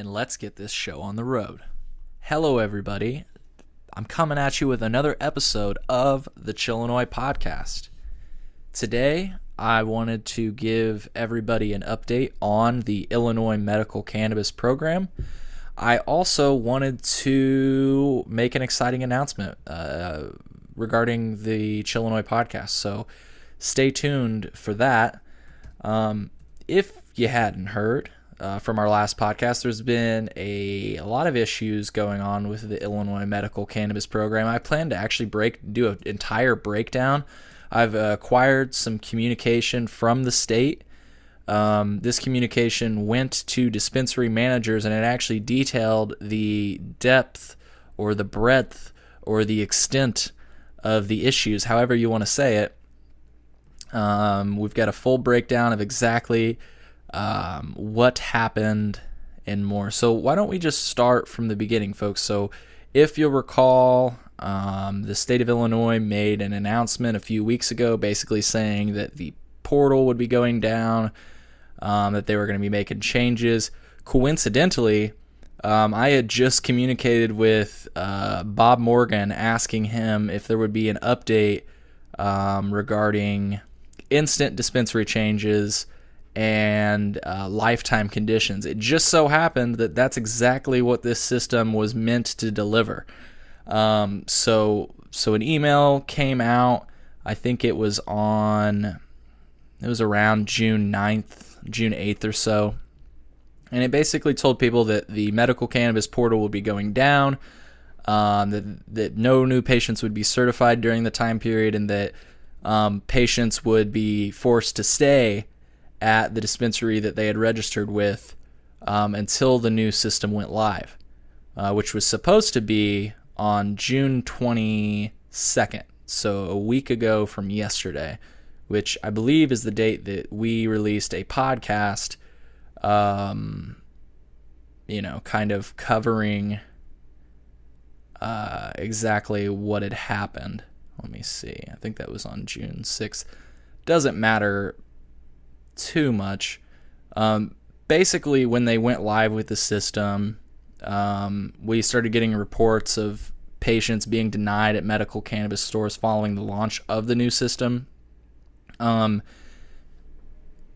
and let's get this show on the road. Hello, everybody. I'm coming at you with another episode of the Chillinois podcast. Today, I wanted to give everybody an update on the Illinois Medical Cannabis Program. I also wanted to make an exciting announcement uh, regarding the Chillinois podcast. So stay tuned for that. Um, if you hadn't heard uh, from our last podcast, there's been a, a lot of issues going on with the Illinois Medical Cannabis Program. I plan to actually break do an entire breakdown. I've acquired some communication from the state. Um, this communication went to dispensary managers and it actually detailed the depth or the breadth or the extent of the issues, however you want to say it. Um, we've got a full breakdown of exactly um, what happened and more. So, why don't we just start from the beginning, folks? So, if you'll recall, um, the state of Illinois made an announcement a few weeks ago basically saying that the portal would be going down, um, that they were going to be making changes. Coincidentally, um, I had just communicated with uh, Bob Morgan asking him if there would be an update um, regarding instant dispensary changes and uh, lifetime conditions. It just so happened that that's exactly what this system was meant to deliver. Um, so, so an email came out. I think it was on. It was around June 9th, June 8th or so. And it basically told people that the medical cannabis portal would be going down, um, that, that no new patients would be certified during the time period, and that um, patients would be forced to stay at the dispensary that they had registered with um, until the new system went live, uh, which was supposed to be on June 22nd, so a week ago from yesterday, which I believe is the date that we released a podcast, um, you know, kind of covering uh, exactly what had happened. Let me see. I think that was on June 6th. Doesn't matter too much. Um, basically, when they went live with the system, um, we started getting reports of patients being denied at medical cannabis stores following the launch of the new system. Um,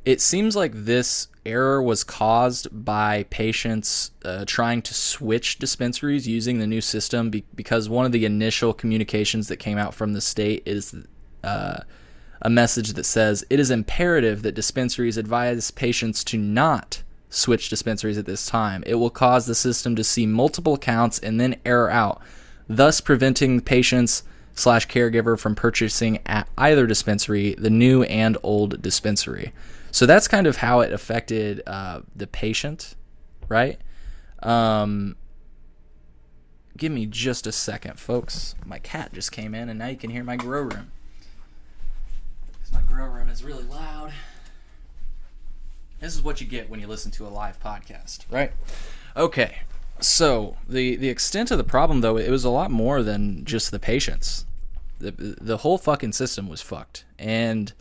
it seems like this error was caused by patients uh, trying to switch dispensaries using the new system be- because one of the initial communications that came out from the state is uh, a message that says it is imperative that dispensaries advise patients to not switch dispensaries at this time. It will cause the system to see multiple accounts and then error out, thus preventing patients slash caregiver from purchasing at either dispensary, the new and old dispensary. So that's kind of how it affected uh, the patient, right? Um, give me just a second, folks. My cat just came in, and now you can hear my grow room. Grow room is really loud. This is what you get when you listen to a live podcast, right? Okay. So the the extent of the problem, though, it was a lot more than just the patients. The the whole fucking system was fucked, and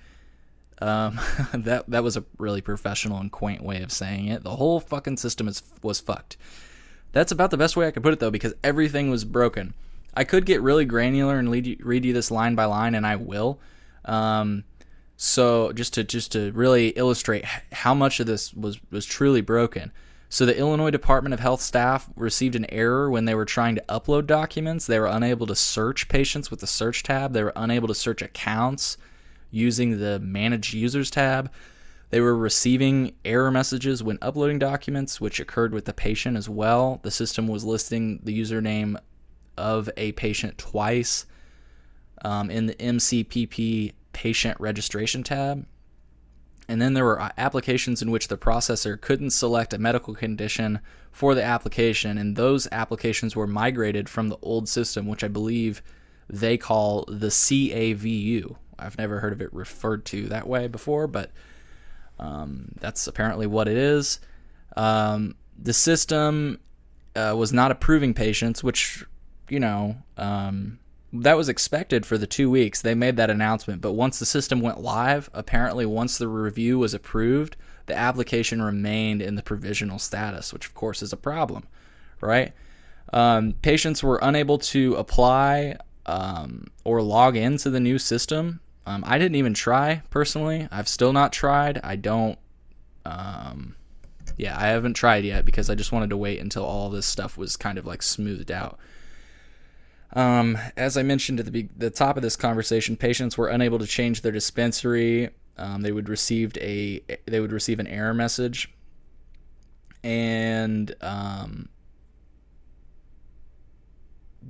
um, that that was a really professional and quaint way of saying it. The whole fucking system is was fucked. That's about the best way I could put it though, because everything was broken. I could get really granular and you, read you this line by line, and I will. Um, so just to just to really illustrate how much of this was was truly broken. So the Illinois Department of Health staff received an error when they were trying to upload documents. They were unable to search patients with the search tab. They were unable to search accounts using the Manage Users tab. They were receiving error messages when uploading documents, which occurred with the patient as well. The system was listing the username of a patient twice um, in the MCPP patient registration tab. And then there were uh, applications in which the processor couldn't select a medical condition for the application, and those applications were migrated from the old system, which I believe they call the CAVU, I've never heard of it referred to that way before, but um, that's apparently what it is. Um, the system uh, was not approving patients, which, you know, um, that was expected for the two weeks. They made that announcement. But once the system went live, apparently, once the review was approved, the application remained in the provisional status, which of course is a problem, right? Um, patients were unable to apply um, or log into the new system. Um, I didn't even try personally. I've still not tried. I don't. Um, yeah, I haven't tried yet because I just wanted to wait until all this stuff was kind of like smoothed out. Um, as I mentioned at the, the top of this conversation, patients were unable to change their dispensary. Um, they would received a they would receive an error message, and um,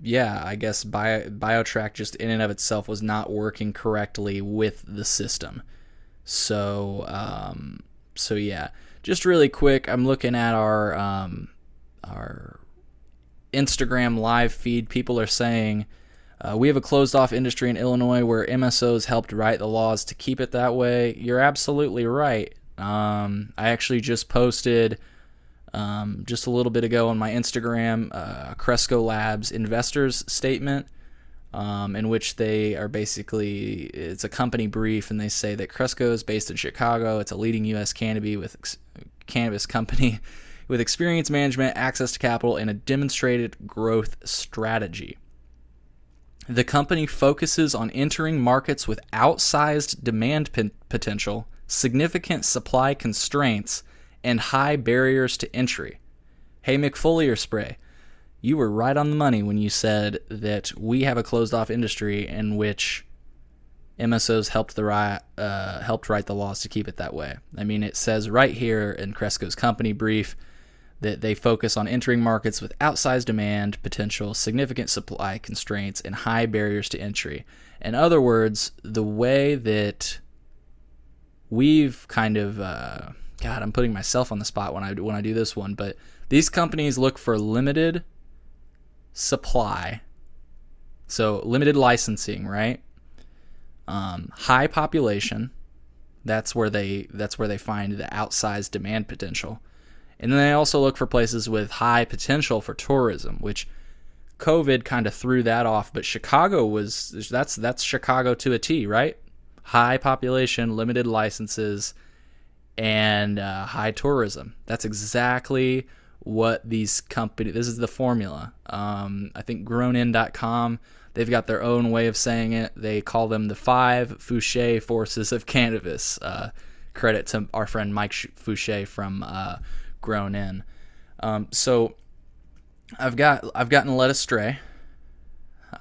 yeah, I guess Bio, BioTrack just in and of itself was not working correctly with the system. So, um, so yeah, just really quick, I'm looking at our um, our Instagram live feed. People are saying uh, we have a closed off industry in Illinois where MSOs helped write the laws to keep it that way. You're absolutely right. Um, I actually just posted um, just a little bit ago on my Instagram, uh, Cresco Labs investors statement, um, in which they are basically it's a company brief, and they say that Cresco is based in Chicago. It's a leading U.S. cannabis with cannabis company with experience management, access to capital, and a demonstrated growth strategy. The company focuses on entering markets with outsized demand p- potential, significant supply constraints and high barriers to entry. Hey, McFoliar Spray, you were right on the money when you said that we have a closed off industry in which MSOs helped the uh, helped write the laws to keep it that way. I mean, it says right here in Cresco's company brief that they focus on entering markets with outsized demand potential, significant supply constraints, and high barriers to entry. In other words, the way that we've kind of uh, God, I'm putting myself on the spot when I when I do this one, but these companies look for limited supply, so limited licensing, right? Um, high population. That's where they that's where they find the outsized demand potential, and then they also look for places with high potential for tourism, which COVID kind of threw that off. But Chicago was that's that's Chicago to a T, right? High population, limited licenses and uh, high tourism. That's exactly what these companies. This is the formula. Um, I think GrownIn.com. They've got their own way of saying it. They call them the five Fouché forces of cannabis. Uh, credit to our friend Mike Fouché from uh, Grown In. Um, so I've got I've gotten led astray.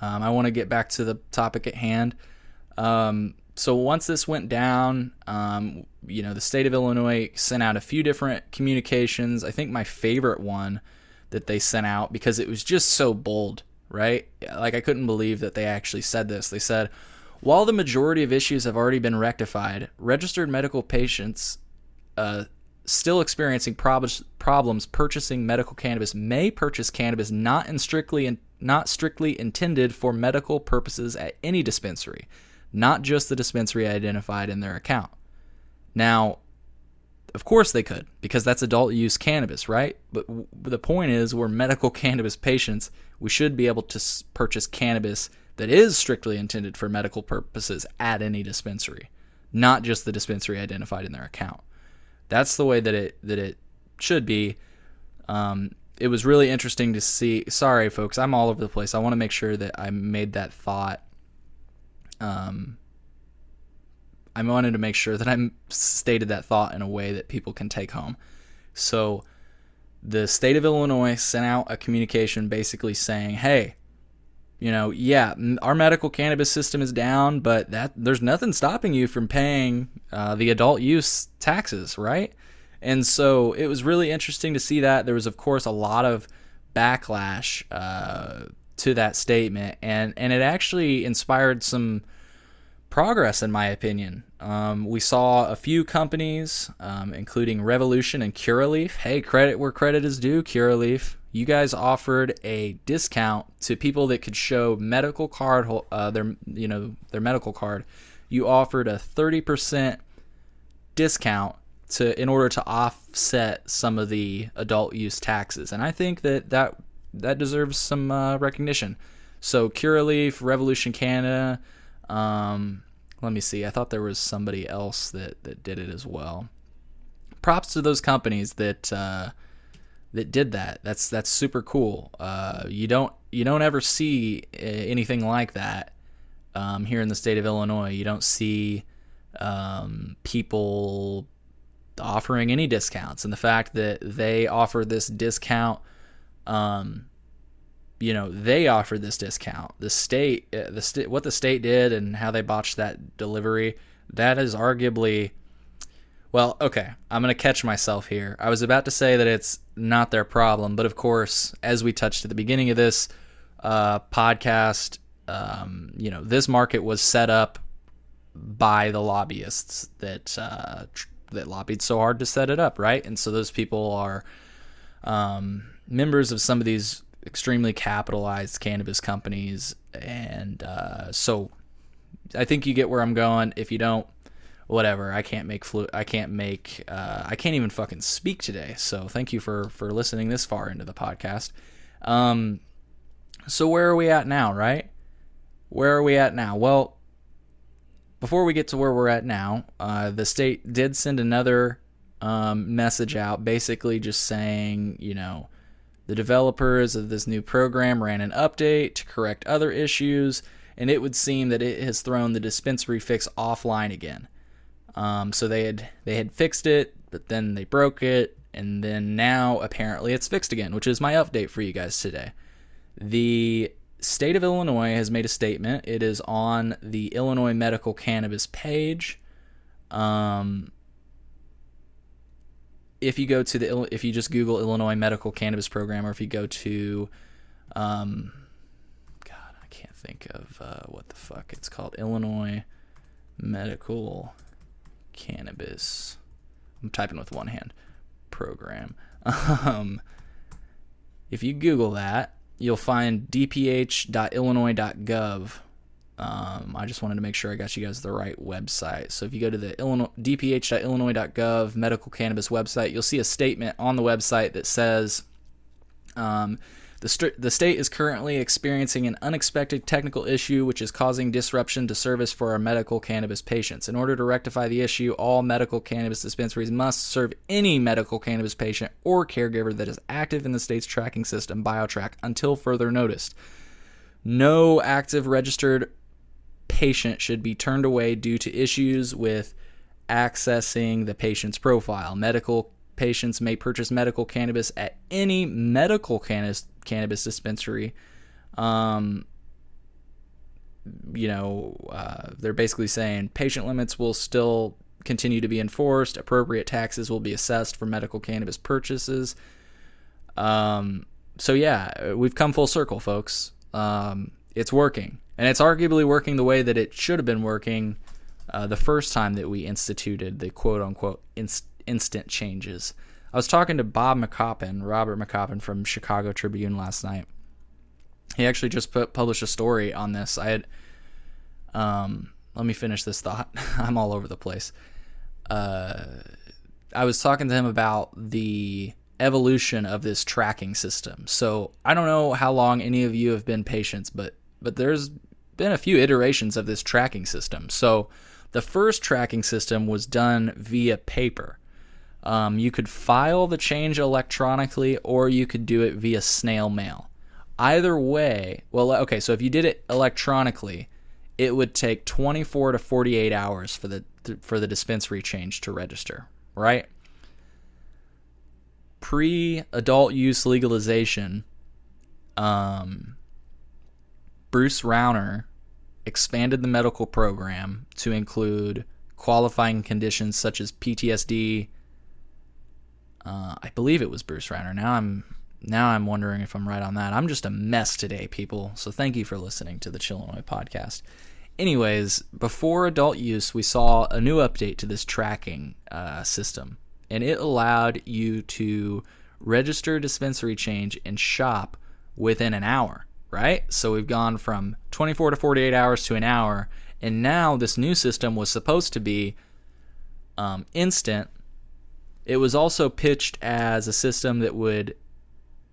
Um, I want to get back to the topic at hand. Um, so once this went down, um, you know, the state of Illinois sent out a few different communications. I think my favorite one that they sent out because it was just so bold, right? Like I couldn't believe that they actually said this. They said, while the majority of issues have already been rectified, registered medical patients uh, still experiencing prob- problems purchasing medical cannabis may purchase cannabis not in strictly in, not strictly intended for medical purposes at any dispensary not just the dispensary identified in their account. Now, of course they could, because that's adult use cannabis, right? But w- the point is, we're medical cannabis patients. We should be able to s- purchase cannabis that is strictly intended for medical purposes at any dispensary, not just the dispensary identified in their account. That's the way that it that it should be. Um, it was really interesting to see. Sorry, folks, I'm all over the place. I want to make sure that I made that thought um, I wanted to make sure that I stated that thought in a way that people can take home. So, the state of Illinois sent out a communication basically saying, "Hey, you know, yeah, our medical cannabis system is down, but that there's nothing stopping you from paying uh, the adult use taxes, right?" And so it was really interesting to see that. There was, of course, a lot of backlash uh, to that statement, and and it actually inspired some progress, in my opinion. Um, we saw a few companies, um, including Revolution and Curaleaf. Hey, credit where credit is due, Curaleaf. You guys offered a discount to people that could show medical card, uh, their you know their medical card. You offered a thirty percent discount to in order to offset some of the adult use taxes, and I think that that that deserves some uh, recognition. So Curaleaf, Revolution Canada, um, let me see. I thought there was somebody else that that did it as well. props to those companies that uh, that did that. That's that's super cool. Uh, you don't you don't ever see uh, anything like that um, here in the state of Illinois. You don't see um, people offering any discounts, and the fact that they offer this discount, um, you know, they offered this discount. The state, uh, the what the state did, and how they botched that delivery, that is arguably well, okay, I'm going to catch myself here. I was about to say that it's not their problem, but of course, as we touched at the beginning of this uh, podcast, um, you know, this market was set up by the lobbyists that uh, tr- that lobbied so hard to set it up, right? And so those people are um, members of some of these extremely capitalized cannabis companies, and uh, so I think you get where I'm going. If you don't, whatever. I can't make flu. I can't make. Uh, I can't even fucking speak today. So thank you for for listening this far into the podcast. Um, so where are we at now? Right? Where are we at now? Well, before we get to where we're at now, uh, the state did send another um, message out, basically just saying, you know, the developers of this new program ran an update to correct other issues, and it would seem that it has thrown the dispensary fix offline again. Um, so they had they had fixed it, but then they broke it, and then now apparently it's fixed again, which is my update for you guys today. The state of Illinois has made a statement. It is on the Illinois Medical Cannabis page. Um, if you go to the if you just Google Illinois Medical Cannabis Program, or if you go to, um, God, I can't think of uh, what the fuck it's called, Illinois Medical cannabis. I'm typing with one hand. Program. Um, if you Google that, you'll find dph.illinois.gov. Um, I just wanted to make sure I got you guys the right website. So if you go to the Illinois, dph.illinois.gov medical cannabis website, you'll see a statement on the website that says um, the, st- the state is currently experiencing an unexpected technical issue which is causing disruption to service for our medical cannabis patients. In order to rectify the issue, all medical cannabis dispensaries must serve any medical cannabis patient or caregiver that is active in the state's tracking system, BioTrack, until further notice. No active registered patient should be turned away due to issues with accessing the patient's profile. Medical patients may purchase medical cannabis at any medical cannabis cannabis dispensary. Um, you know, uh, they're basically saying patient limits will still continue to be enforced. Appropriate taxes will be assessed for medical cannabis purchases. Um, so yeah, we've come full circle, folks. Um, it's working, and it's arguably working the way that it should have been working uh, the first time that we instituted the quote unquote inst- instant changes. I was talking to Bob McCoppin, Robert McCoppin from Chicago Tribune last night. He actually just put, published a story on this. I had, um, let me finish this thought. I'm all over the place. Uh, I was talking to him about the evolution of this tracking system. So I don't know how long any of you have been patients, but but there's been a few iterations of this tracking system. So the first tracking system was done via paper. Um, you could file the change electronically or you could do it via snail mail. Either way, well, okay, so if you did it electronically, it would take 24 to 48 hours for the for the dispensary change to register, right? Pre-adult use legalization, um, Bruce Rauner expanded the medical program to include qualifying conditions such as PTSD, uh, I believe it was Bruce Rauner. Now I'm now I'm wondering if I'm right on that. I'm just a mess today, people. So thank you for listening to the Chillinois podcast. Anyways, before adult use, we saw a new update to this tracking uh, system, and it allowed you to register dispensary change and shop within an hour. Right? So we've gone from 24 to 48 hours to an hour, and now this new system was supposed to be um, instant it was also pitched as a system that would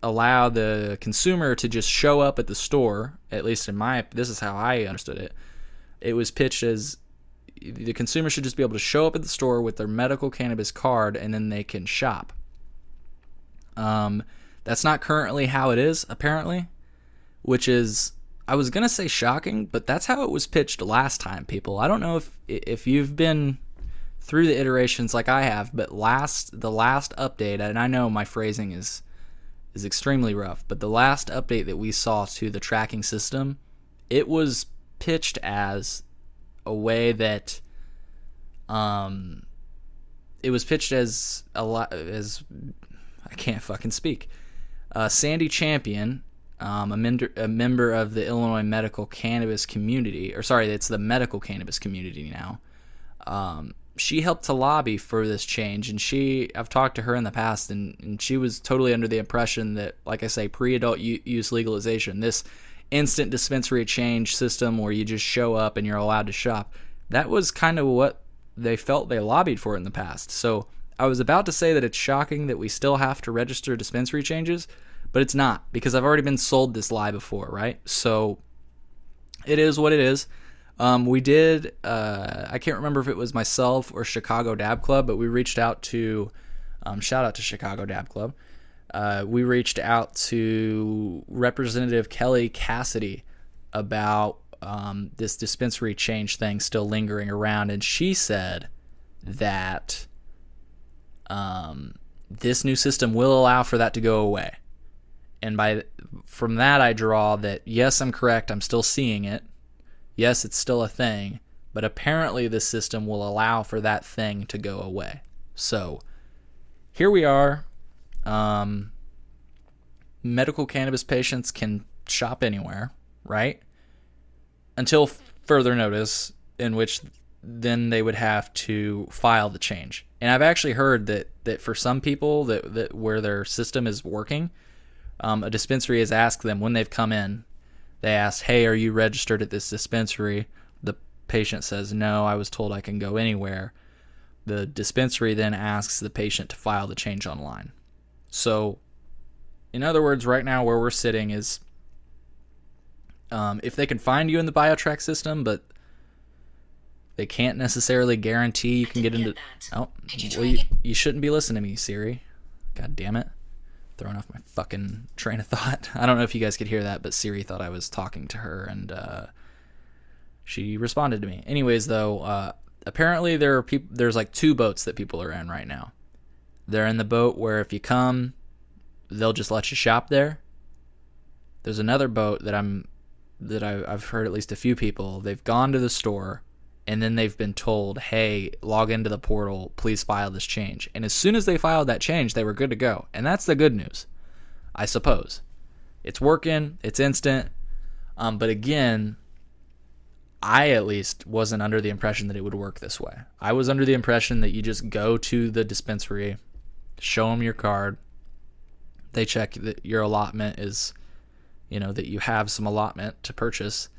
allow the consumer to just show up at the store, at least in my this is how I understood it. It was pitched as the consumer should just be able to show up at the store with their medical cannabis card and then they can shop. Um, that's not currently how it is, apparently, which is I was gonna say shocking, but that's how it was pitched last time. People, I don't know if if you've been through the iterations like I have, but last the last update, and I know my phrasing is is extremely rough, but the last update that we saw to the tracking system, it was pitched as a way that um it was pitched as a lot as I can't fucking speak. Uh, Sandy Champion, um, a, member, a member of the Illinois medical cannabis community, or sorry, it's the medical cannabis community now. Um, she helped to lobby for this change, and she I've talked to her in the past, and, and she was totally under the impression that, like I say, pre-adult use legalization, this instant dispensary change system where you just show up and you're allowed to shop, that was kind of what they felt they lobbied for in the past. So I was about to say that it's shocking that we still have to register dispensary changes, but it's not because I've already been sold this lie before, right? So it is what it is. Um, we did, uh, I can't remember if it was myself or Chicago Dab Club, but we reached out to, um, shout out to Chicago Dab Club. Uh, we reached out to Representative Kelly Cassidy about um, this dispensary change thing still lingering around, and she said that um, this new system will allow for that to go away. And by from that, I draw that yes, I'm correct. I'm still seeing it. Yes, it's still a thing, but apparently the system will allow for that thing to go away. So here we are. Um, medical cannabis patients can shop anywhere, right? Until further notice, in which then they would have to file the change. And I've actually heard that that for some people that, that where their system is working, um, a dispensary has asked them when they've come in, they ask, "Hey, are you registered at this dispensary?" The patient says, "No, I was told I can go anywhere." The dispensary then asks the patient to file the change online. So, in other words, right now where we're sitting is um, if they can find you in the BioTrack system, but they can't necessarily guarantee you can get into. That. Oh, well, you, you, shouldn't be listening to me, Siri. God damn it. Throwing off my fucking train of thought. I don't know if you guys could hear that, but Siri thought I was talking to her and uh, she responded to me. Anyways, though, uh, apparently there are people. There's like two boats that people are in right now. They're in the boat where if you come, they'll just let you shop there. There's another boat that I'm that I, I've heard at least a few people. They've gone to the store and then they've been told, hey, log into the portal, please file this change. And as soon as they filed that change, they were good to go. And that's the good news, I suppose. It's working, it's instant. Um, but again, I at least wasn't under the impression that it would work this way. I was under the impression that you just go to the dispensary, show them your card, they check that your allotment is, you know, that you have some allotment to purchase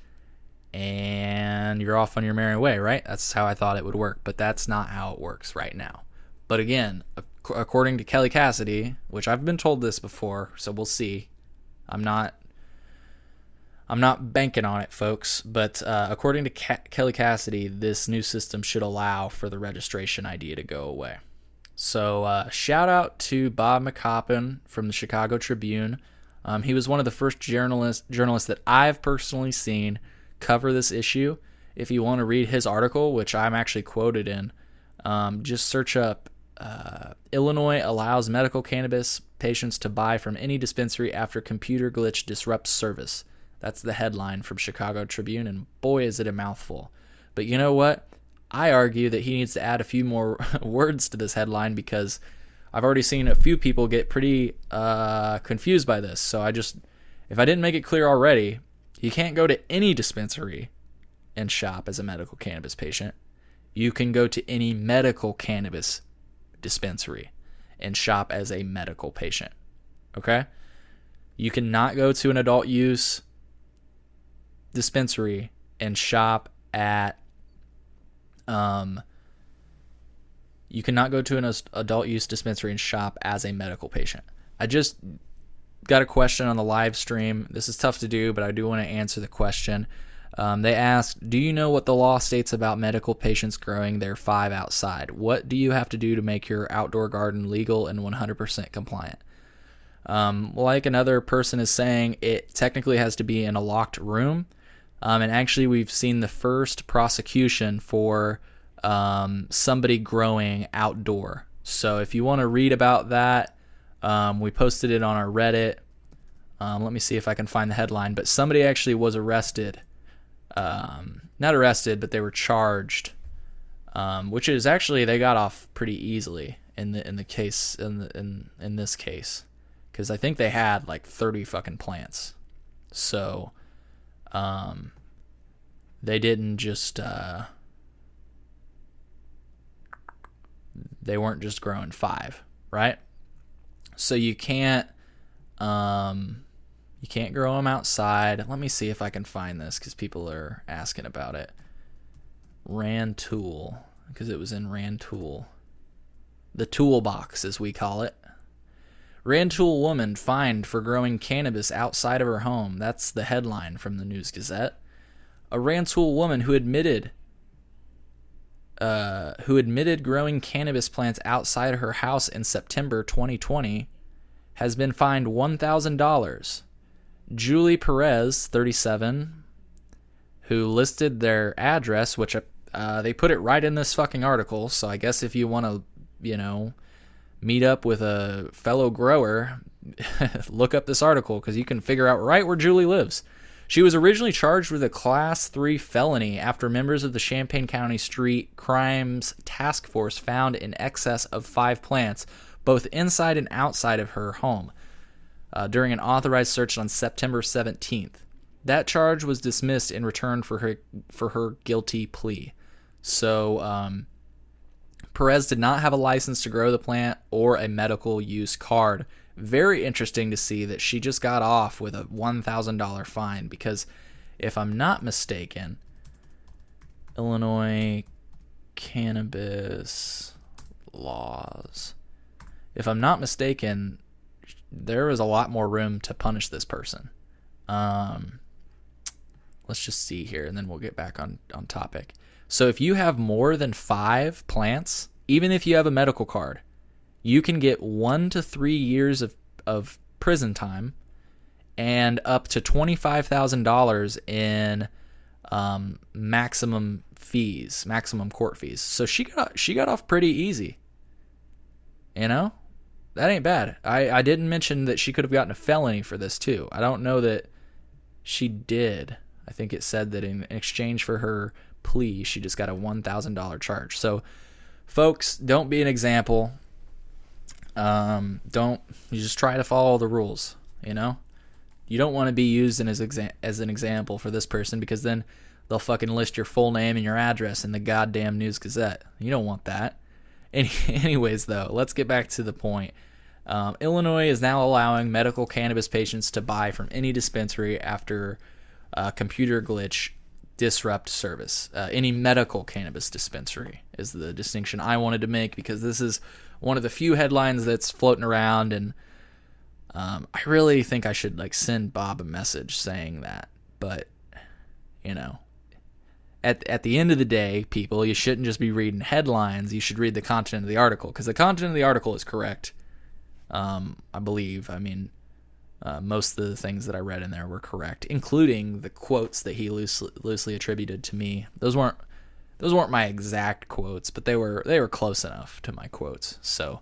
and you're off on your merry way, right? That's how I thought it would work, but that's not how it works right now. But again, according to Kelly Cassidy, which I've been told this before, so we'll see. I'm not I'm not banking on it, folks, but uh, according to Ka- Kelly Cassidy, this new system should allow for the registration ID to go away. So, uh, shout out to Bob McCoppin from the Chicago Tribune. Um, he was one of the first journalists journalists that I've personally seen cover this issue. If you want to read his article, which I'm actually quoted in, um, just search up uh, Illinois allows medical cannabis patients to buy from any dispensary after computer glitch disrupts service. That's the headline from Chicago Tribune, and boy, is it a mouthful. But you know what? I argue that he needs to add a few more words to this headline because I've already seen a few people get pretty uh, confused by this. So I just, if I didn't make it clear already, you can't go to any dispensary and shop as a medical cannabis patient. You can go to any medical cannabis dispensary and shop as a medical patient. Okay? You cannot go to an adult use dispensary and shop at um you cannot go to an adult use dispensary and shop as a medical patient. I just got a question on the live stream. This is tough to do, but I do want to answer the question. Um, they asked, Do you know what the law states about medical patients growing their five outside? What do you have to do to make your outdoor garden legal and 100% compliant? Um, like another person is saying, it technically has to be in a locked room. Um, and actually, we've seen the first prosecution for um, somebody growing outdoor. So if you want to read about that, um, we posted it on our Reddit. Um, let me see if I can find the headline. But somebody actually was arrested. Um, not arrested, but they were charged, um, which is actually they got off pretty easily in the in the case in the, in in this case because I think they had like thirty fucking plants. So, um, they didn't just uh, they weren't just growing five, right? So you can't um you can't grow them outside. Let me see if I can find this cuz people are asking about it. Rantoul because it was in Rantoul. The toolbox as we call it. Rantoul woman fined for growing cannabis outside of her home. That's the headline from the News Gazette. A Rantoul woman who admitted uh, who admitted growing cannabis plants outside her house in September 2020 has been fined $1,000. Julie Perez, 37, who listed their address, which uh, they put it right in this fucking article. So I guess if you want to, you know, meet up with a fellow grower, look up this article because you can figure out right where Julie lives. She was originally charged with a Class 3 felony after members of the Champaign County Street Crimes Task Force found in excess of five plants, both inside and outside of her home, uh, during an authorized search on September 17th. That charge was dismissed in return for her for her guilty plea. So um, Perez did not have a license to grow the plant or a medical use card very interesting to see that she just got off with a $1,000 fine because if I'm not mistaken, Illinois cannabis laws. If I'm not mistaken, there is a lot more room to punish this person. Um, let's just see here, and then we'll get back on on topic. So if you have more than five plants, even if you have a medical card, you can get one to three years of, of prison time and up to $25,000 in um, maximum fees, maximum court fees. So she got she got off pretty easy. You know? That ain't bad. I, I didn't mention that she could have gotten a felony for this too. I don't know that she did. I think it said that in exchange for her plea, she just got a $1,000 charge. So, folks, don't be an example. Um, don't you just try to follow the rules. You know, you don't want to be used as exa- as an example for this person because then they'll fucking list your full name and your address in the goddamn News Gazette. You don't want that. Any- anyways, though, let's get back to the point. Um, Illinois is now allowing medical cannabis patients to buy from any dispensary after a computer glitch disrupt service. Uh, any medical cannabis dispensary is the distinction I wanted to make because this is one of the few headlines that's floating around, and um, I really think I should like send Bob a message saying that. But you know, at at the end of the day, people, you shouldn't just be reading headlines. You should read the content of the article because the content of the article is correct. Um, I believe. I mean, uh, most of the things that I read in there were correct, including the quotes that he loosely, loosely attributed to me. Those weren't those weren't my exact quotes, but they were they were close enough to my quotes. So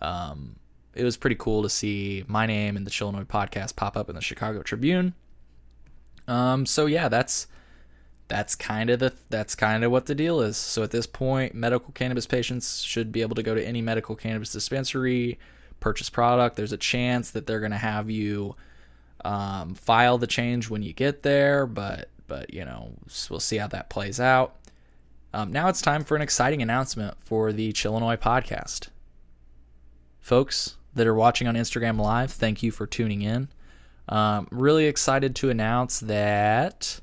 um, it was pretty cool to see my name and the Chillinois podcast pop up in the Chicago Tribune. Um, so yeah, that's that's kind of the that's kind of what the deal is. So at this point, medical cannabis patients should be able to go to any medical cannabis dispensary purchase product. There's a chance that they're going to have you um, file the change when you get there, but but you know we'll see how that plays out. Um, now it's time for an exciting announcement for the Chillinois podcast. Folks that are watching on Instagram Live, thank you for tuning in. Um, really excited to announce that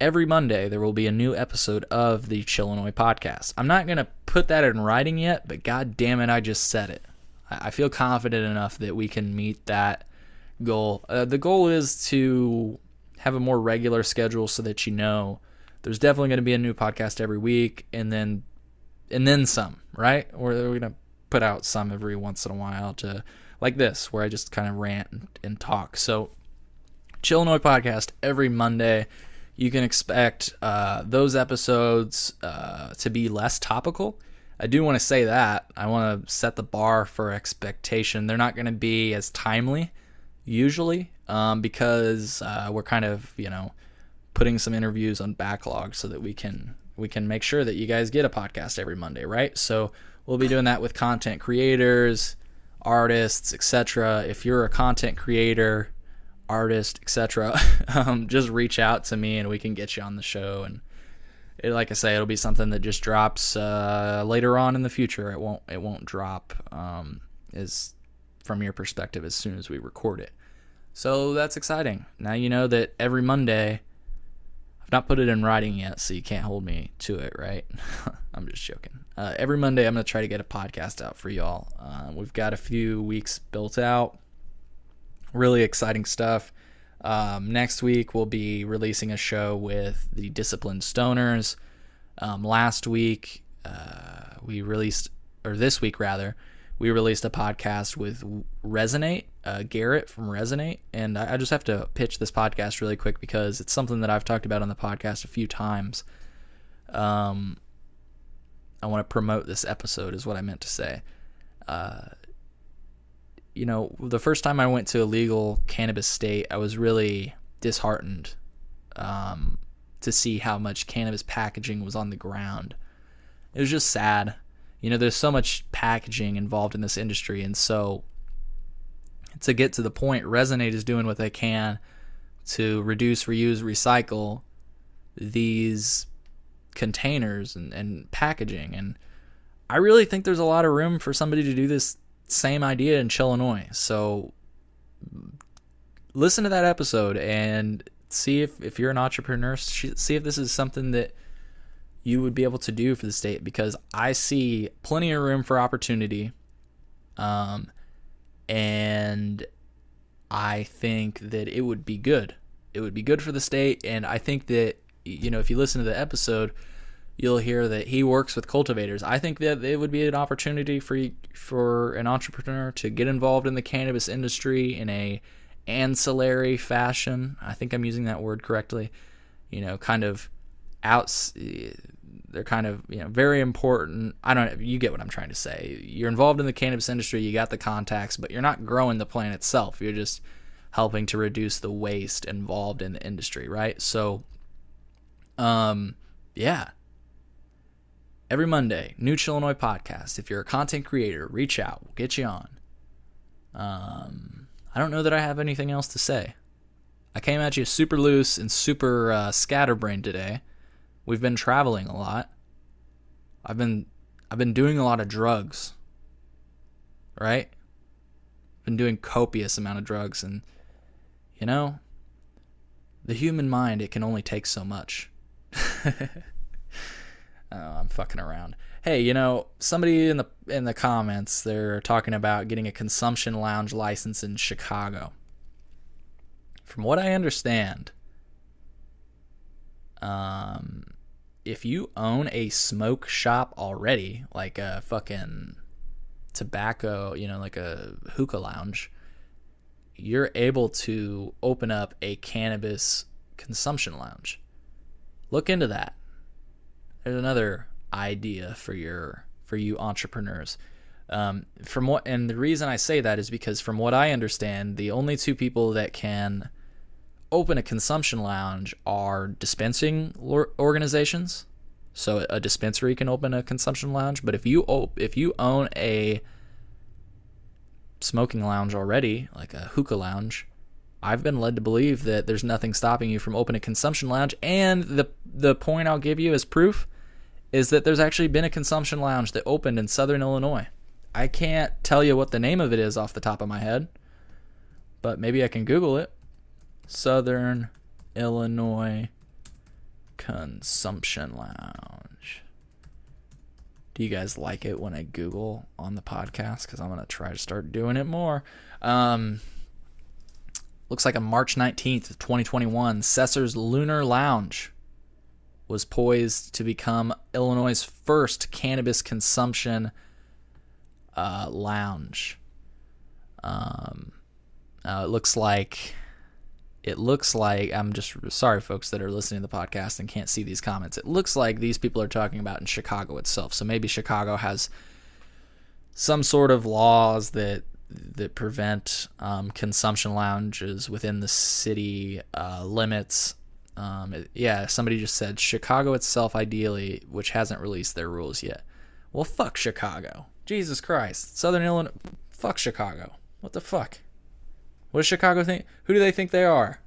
every Monday there will be a new episode of the Chillinois podcast. I'm not going to put that in writing yet, but god damn it, I just said it. I feel confident enough that we can meet that goal. Uh, the goal is to have a more regular schedule so that you know there's definitely going to be a new podcast every week and then and then some, right? Or we're going to put out some every once in a while to like this where I just kind of rant and, and talk. So Chillinois podcast every Monday. You can expect uh, those episodes uh, to be less topical. I do want to say that. I want to set the bar for expectation. They're not going to be as timely usually um, because uh, we're kind of, you know, putting some interviews on backlog so that we can we can make sure that you guys get a podcast every Monday, right? So we'll be doing that with content creators, artists, etc. If you're a content creator, artist, etc., um, just reach out to me and we can get you on the show. And it, like I say, it'll be something that just drops uh, later on in the future. It won't it won't drop um, is from your perspective as soon as we record it. So that's exciting. Now you know that every Monday. Not put it in writing yet, so you can't hold me to it, right? I'm just joking. Uh, every Monday, I'm going to try to get a podcast out for y'all. Uh, we've got a few weeks built out really exciting stuff. Um, next week, we'll be releasing a show with the Disciplined Stoners. Um, last week, uh, we released, or this week rather, we released a podcast with Resonate, uh, Garrett from Resonate. And I, I, just have to pitch this podcast really quick because it's something that I've talked about on the podcast a few times. Um, I want to promote this episode, is what I meant to say. Uh, you know, the first time I went to a legal cannabis state, I was really disheartened um, to see how much cannabis packaging was on the ground. It was just sad. You know, there's so much packaging involved in this industry, and so to get to the point, Resonate is doing what they can to reduce, reuse, recycle these containers and, and packaging. And I really think there's a lot of room for somebody to do this same idea in Chillinois. So listen to that episode and see if, if you're an entrepreneur, see if this is something that you would be able to do for the state because I see plenty of room for opportunity. Um, and I think that it would be good. It would be good for the state. And I think that, you know, if you listen to the episode, you'll hear that he works with cultivators. I think that it would be an opportunity for for an entrepreneur to get involved in the cannabis industry in a ancillary fashion. I think I'm using that word correctly. You know, kind of outs they're kind of, you know, very important. I don't you get what I'm trying to say. You're involved in the cannabis industry, you got the contacts, but you're not growing the plant itself. You're just helping to reduce the waste involved in the industry, right? So um yeah, Every Monday, New Chillinois podcast. If you're a content creator, reach out. We'll get you on. Um, I don't know that I have anything else to say. I came at you super loose and super uh, scatterbrained today. We've been traveling a lot. I've been I've been doing a lot of drugs. Right? Been doing copious amount of drugs and you know, the human mind it can only take so much. Oh, I'm fucking around. Hey, you know, somebody in the in the comments they're talking about getting a consumption lounge license in Chicago. From what I understand, um, if you own a smoke shop already, like a fucking tobacco, you know, like a hookah lounge, you're able to open up a cannabis consumption lounge. Look into that there's another idea for your for you entrepreneurs. Um, from what and the reason I say that is because from what I understand, the only two people that can open a consumption lounge are dispensing organizations. So a dispensary can open a consumption lounge, but if you op- if you own a smoking lounge already, like a hookah lounge, I've been led to believe that there's nothing stopping you from opening a consumption lounge. And the the point I'll give you as proof is that there's actually been a consumption lounge that opened in Southern Illinois. I can't tell you what the name of it is off the top of my head, but maybe I can Google it. Southern Illinois Consumption Lounge. Do you guys like it when I Google on the podcast? Because I'm going to try to start doing it more. Um, looks like on March 19th, 2021, Cesar's Lunar Lounge was poised to become Illinois' first cannabis consumption uh, lounge. Um, uh, it looks like it looks like I'm just sorry, folks that are listening to the podcast and can't see these comments. It looks like these people are talking about in Chicago itself. So maybe Chicago has some sort of laws that that prevent um, consumption lounges within the city uh, limits. Um, it, yeah, somebody just said Chicago itself, ideally, which hasn't released their rules yet. Well, fuck Chicago. Jesus Christ. Southern Illinois. Fuck Chicago. What the fuck? What does Chicago think? Who do they think they are?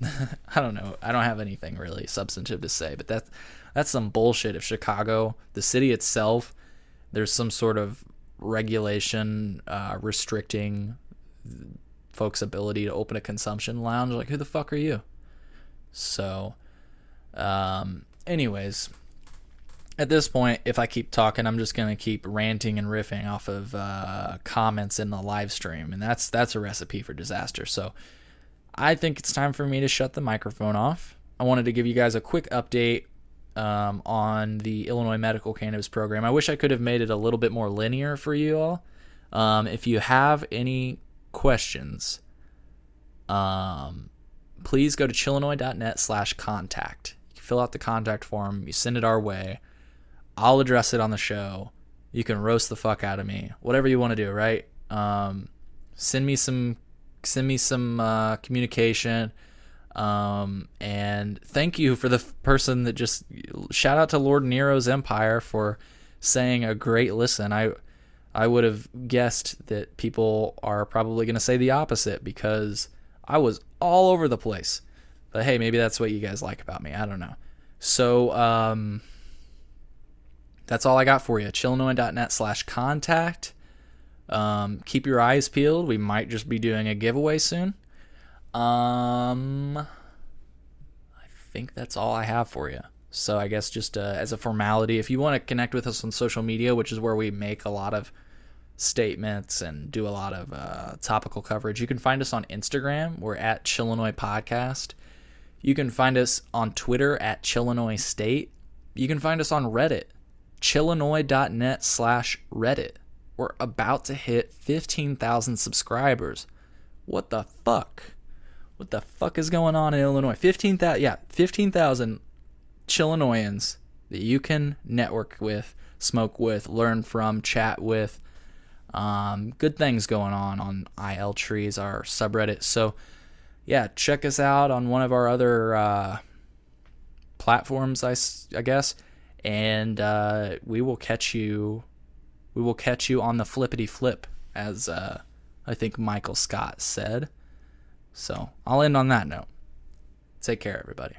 I don't know. I don't have anything really substantive to say, but that that's some bullshit. If Chicago, the city itself, there's some sort of regulation uh, restricting folks' ability to open a consumption lounge. Like, who the fuck are you? So, um, anyways, at this point, if I keep talking, I'm just gonna keep ranting and riffing off of uh, comments in the live stream, and that's that's a recipe for disaster. So, I think it's time for me to shut the microphone off. I wanted to give you guys a quick update um, on the Illinois Medical Cannabis Program. I wish I could have made it a little bit more linear for you all. Um, if you have any questions, um, please go to chillinois.net slash contact. You can fill out the contact form, you send it our way. I'll address it on the show. You can roast the fuck out of me. Whatever you want to do, right? Um, send me some send me some uh, communication um, and thank you for the f- person that just shout out to Lord Nero's Empire for saying a great listen. I I would have guessed that people are probably going to say the opposite because I was all over the place. But hey, maybe that's what you guys like about me. I don't know. So um, that's all I got for you. Chillinois.net slash contact. Um, keep your eyes peeled. We might just be doing a giveaway soon. Um, I think that's all I have for you. So I guess just uh, as a formality, if you want to connect with us on social media, which is where we make a lot of statements and do a lot of uh, topical coverage, you can find us on Instagram. We're at Chillinois Podcast. You can find us on Twitter at Chillinois State. You can find us on Reddit, chillinois.net slash Reddit. We're about to hit 15,000 subscribers. What the fuck? What the fuck is going on in Illinois? 15,000, yeah, 15,000 Chillinoisans that you can network with, smoke with, learn from, chat with. Um, good things going on on IL Trees, our subreddit. So, yeah, check us out on one of our other uh, platforms, I, I guess, and uh, we will catch you. We will catch you on the flippity flip, as uh, I think Michael Scott said. So I'll end on that note. Take care, everybody.